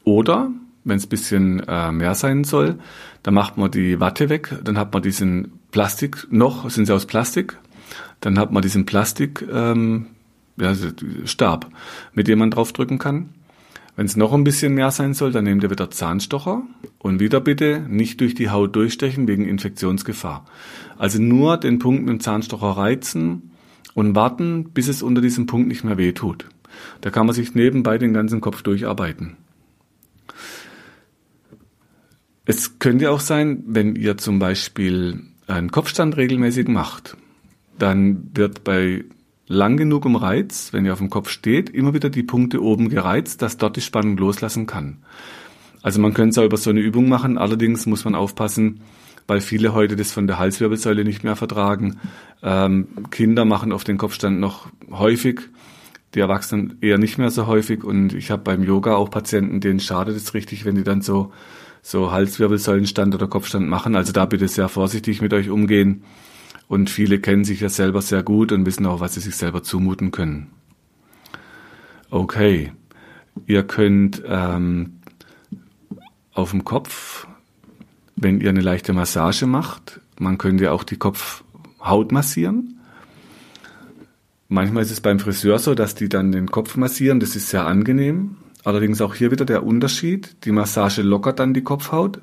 A: oder, wenn es bisschen äh, mehr sein soll, dann macht man die Watte weg, dann hat man diesen Plastik, noch sind sie aus Plastik, dann hat man diesen Plastik, ähm, ja, Stab, mit dem man draufdrücken kann. Wenn es noch ein bisschen mehr sein soll, dann nehmt ihr wieder Zahnstocher und wieder bitte nicht durch die Haut durchstechen wegen Infektionsgefahr. Also nur den Punkt mit dem Zahnstocher reizen und warten, bis es unter diesem Punkt nicht mehr weh tut. Da kann man sich nebenbei den ganzen Kopf durcharbeiten. Es könnte auch sein, wenn ihr zum Beispiel einen Kopfstand regelmäßig macht, dann wird bei lang genug um Reiz, wenn ihr auf dem Kopf steht, immer wieder die Punkte oben gereizt, dass dort die Spannung loslassen kann. Also man könnte es auch über so eine Übung machen, allerdings muss man aufpassen, weil viele heute das von der Halswirbelsäule nicht mehr vertragen. Ähm, Kinder machen auf den Kopfstand noch häufig, die Erwachsenen eher nicht mehr so häufig und ich habe beim Yoga auch Patienten, denen schadet es richtig, wenn die dann so so Halswirbelsäulenstand oder Kopfstand machen. Also da bitte sehr vorsichtig mit euch umgehen. Und viele kennen sich ja selber sehr gut und wissen auch, was sie sich selber zumuten können. Okay, ihr könnt ähm, auf dem Kopf, wenn ihr eine leichte Massage macht, man könnte ja auch die Kopfhaut massieren. Manchmal ist es beim Friseur so, dass die dann den Kopf massieren, das ist sehr angenehm. Allerdings auch hier wieder der Unterschied, die Massage lockert dann die Kopfhaut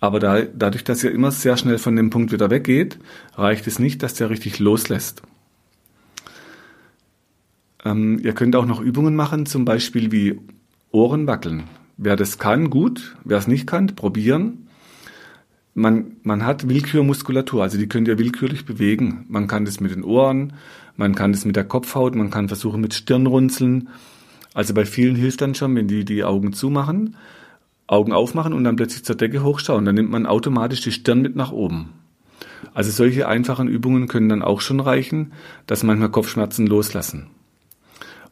A: aber da, dadurch, dass er immer sehr schnell von dem Punkt wieder weggeht, reicht es nicht, dass der richtig loslässt. Ähm, ihr könnt auch noch Übungen machen, zum Beispiel wie Ohren wackeln. Wer das kann, gut. Wer es nicht kann, probieren. Man, man hat Willkürmuskulatur, also die könnt ihr willkürlich bewegen. Man kann das mit den Ohren, man kann das mit der Kopfhaut, man kann versuchen mit Stirnrunzeln. Also bei vielen hilft dann schon, wenn die die Augen zumachen Augen aufmachen und dann plötzlich zur Decke hochschauen. Dann nimmt man automatisch die Stirn mit nach oben. Also solche einfachen Übungen können dann auch schon reichen, dass manchmal Kopfschmerzen loslassen.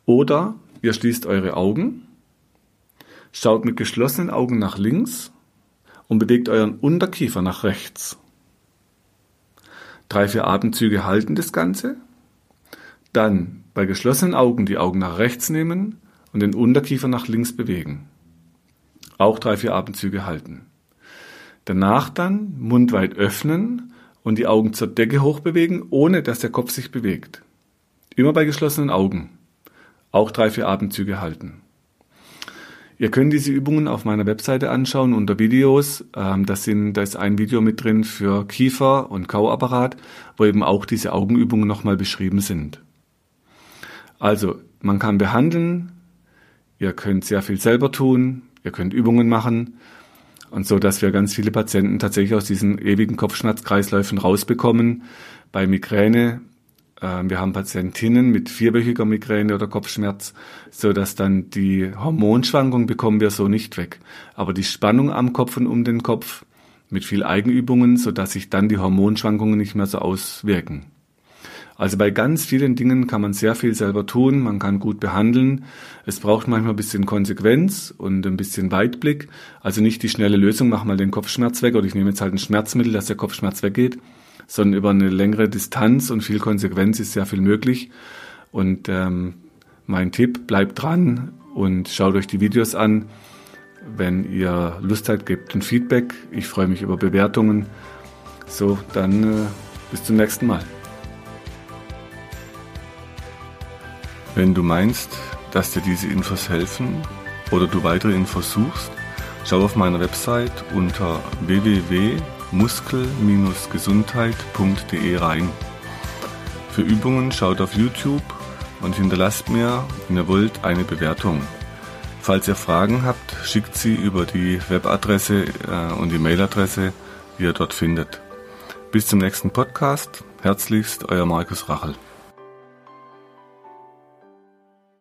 A: Oder ihr schließt eure Augen, schaut mit geschlossenen Augen nach links und bewegt euren Unterkiefer nach rechts. Drei, vier Atemzüge halten das Ganze. Dann bei geschlossenen Augen die Augen nach rechts nehmen und den Unterkiefer nach links bewegen. Auch drei, vier Atemzüge halten. Danach dann Mund weit öffnen und die Augen zur Decke hochbewegen, ohne dass der Kopf sich bewegt. Immer bei geschlossenen Augen. Auch drei, vier Atemzüge halten. Ihr könnt diese Übungen auf meiner Webseite anschauen unter Videos. Ähm, das sind, da ist ein Video mit drin für Kiefer und Kauapparat, wo eben auch diese Augenübungen nochmal beschrieben sind. Also, man kann behandeln, ihr könnt sehr viel selber tun, ihr könnt Übungen machen und so, dass wir ganz viele Patienten tatsächlich aus diesen ewigen Kopfschmerzkreisläufen rausbekommen. Bei Migräne, äh, wir haben Patientinnen mit vierwöchiger Migräne oder Kopfschmerz, so dass dann die Hormonschwankungen bekommen wir so nicht weg. Aber die Spannung am Kopf und um den Kopf mit viel Eigenübungen, so dass sich dann die Hormonschwankungen nicht mehr so auswirken. Also bei ganz vielen Dingen kann man sehr viel selber tun, man kann gut behandeln. Es braucht manchmal ein bisschen Konsequenz und ein bisschen Weitblick. Also nicht die schnelle Lösung, mach mal den Kopfschmerz weg oder ich nehme jetzt halt ein Schmerzmittel, dass der Kopfschmerz weggeht, sondern über eine längere Distanz und viel Konsequenz ist sehr viel möglich. Und ähm, mein Tipp, bleibt dran und schaut euch die Videos an. Wenn ihr Lust habt, gebt ein Feedback. Ich freue mich über Bewertungen. So, dann äh, bis zum nächsten Mal. Wenn du meinst, dass dir diese Infos helfen oder du weitere Infos suchst, schau auf meiner Website unter www.muskel-gesundheit.de rein. Für Übungen schaut auf YouTube und hinterlasst mir, wenn ihr wollt, eine Bewertung. Falls ihr Fragen habt, schickt sie über die Webadresse äh, und die Mailadresse, die ihr dort findet. Bis zum nächsten Podcast. Herzlichst, euer Markus Rachel.